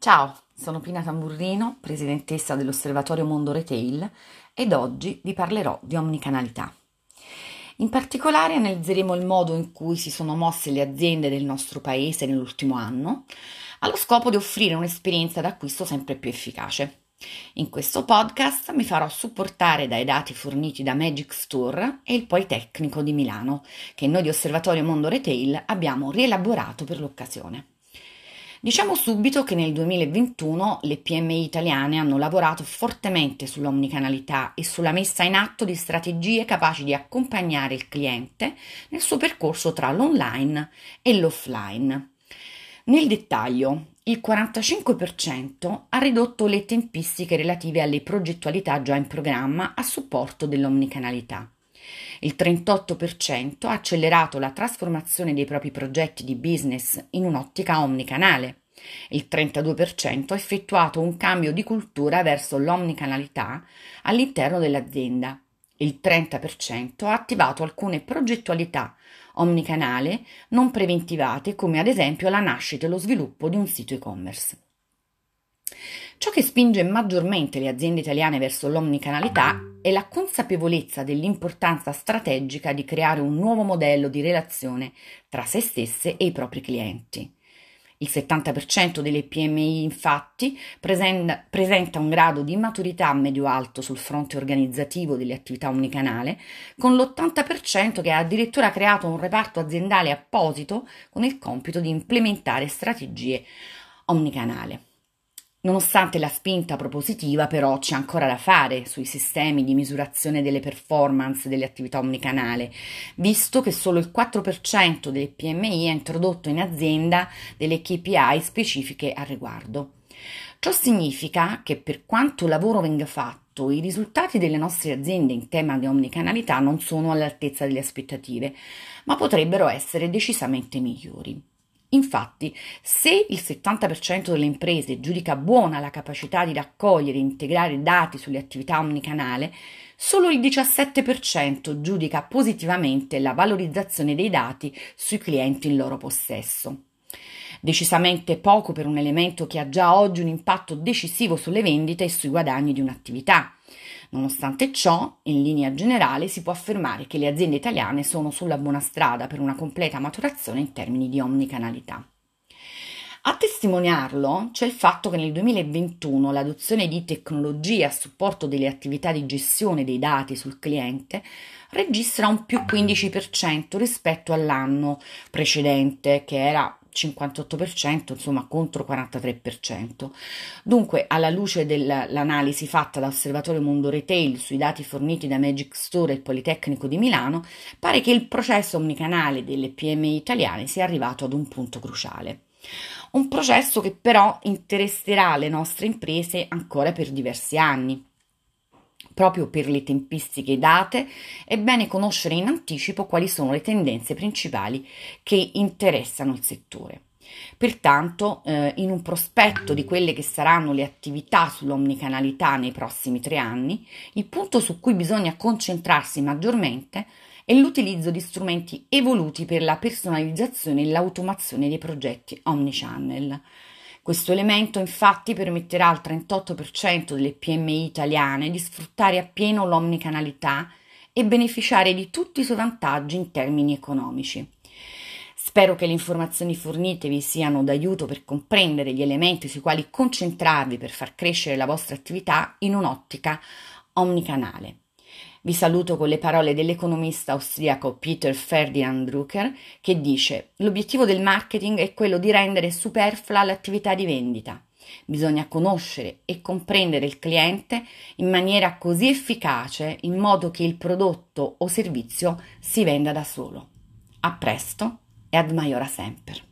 Ciao, sono Pina Tamburrino, presidentessa dell'Osservatorio Mondo Retail ed oggi vi parlerò di omnicanalità. In particolare analizzeremo il modo in cui si sono mosse le aziende del nostro paese nell'ultimo anno, allo scopo di offrire un'esperienza d'acquisto sempre più efficace. In questo podcast mi farò supportare dai dati forniti da Magic Store e il Politecnico di Milano, che noi di Osservatorio Mondo Retail abbiamo rielaborato per l'occasione. Diciamo subito che nel 2021 le PMI italiane hanno lavorato fortemente sull'omnicanalità e sulla messa in atto di strategie capaci di accompagnare il cliente nel suo percorso tra l'online e l'offline. Nel dettaglio, il 45% ha ridotto le tempistiche relative alle progettualità già in programma a supporto dell'omnicanalità. Il 38% ha accelerato la trasformazione dei propri progetti di business in un'ottica omnicanale. Il 32% ha effettuato un cambio di cultura verso l'omnicanalità all'interno dell'azienda. Il 30% ha attivato alcune progettualità omnicanale non preventivate come ad esempio la nascita e lo sviluppo di un sito e-commerce. Ciò che spinge maggiormente le aziende italiane verso l'omnicanalità è la consapevolezza dell'importanza strategica di creare un nuovo modello di relazione tra se stesse e i propri clienti. Il 70% delle PMI infatti presenta, un grado di maturità medio-alto sul fronte organizzativo delle attività omnicanale, con l'80% che ha addirittura creato un reparto aziendale apposito con il compito di implementare strategie omnicanale. Nonostante la spinta propositiva, però, c'è ancora da fare sui sistemi di misurazione delle performance delle attività omnicanale, visto che solo il 4% delle PMI ha introdotto in azienda delle KPI specifiche al riguardo. Ciò significa che per quanto lavoro venga fatto, i risultati delle nostre aziende in tema di omnicanalità non sono all'altezza delle aspettative, ma potrebbero essere decisamente migliori. Infatti, se il 70% delle imprese giudica buona la capacità di raccogliere e integrare dati sulle attività omnicanale, solo il 17% giudica positivamente la valorizzazione dei dati sui clienti in loro possesso. Decisamente poco per un elemento che ha già oggi un impatto decisivo sulle vendite e sui guadagni di un'attività. Nonostante ciò, in linea generale si può affermare che le aziende italiane sono sulla buona strada per una completa maturazione in termini di omnicanalità. A testimoniarlo c'è il fatto che nel 2021 l'adozione di tecnologie a supporto delle attività di gestione dei dati sul cliente registra un più 15% rispetto all'anno precedente, che era 58%, insomma contro 43%. Dunque, alla luce dell'analisi fatta da Osservatorio Mondo Retail sui dati forniti da Magic Store e il Politecnico di Milano, pare che il processo omnicanale delle PMI italiane sia arrivato ad un punto cruciale. Un processo che però interesserà le nostre imprese ancora per diversi anni Proprio per le tempistiche date è bene conoscere in anticipo quali sono le tendenze principali che interessano il settore. Pertanto, eh, in un prospetto di quelle che saranno le attività sull'omnicanalità nei prossimi tre anni, il punto su cui bisogna concentrarsi maggiormente è l'utilizzo di strumenti evoluti per la personalizzazione e l'automazione dei progetti omnichannel. Questo elemento infatti permetterà al 38% delle PMI italiane di sfruttare appieno l'omnicanalità e beneficiare di tutti i suoi vantaggi in termini economici. Spero che le informazioni fornite vi siano d'aiuto per comprendere gli elementi sui quali concentrarvi per far crescere la vostra attività in un'ottica omnicanale. Vi saluto con le parole dell'economista austriaco Peter Ferdinand Drucker che dice l'obiettivo del marketing è quello di rendere superflua l'attività di vendita. Bisogna conoscere e comprendere il cliente in maniera così efficace in modo che il prodotto o servizio si venda da solo. A presto e ad maiora sempre.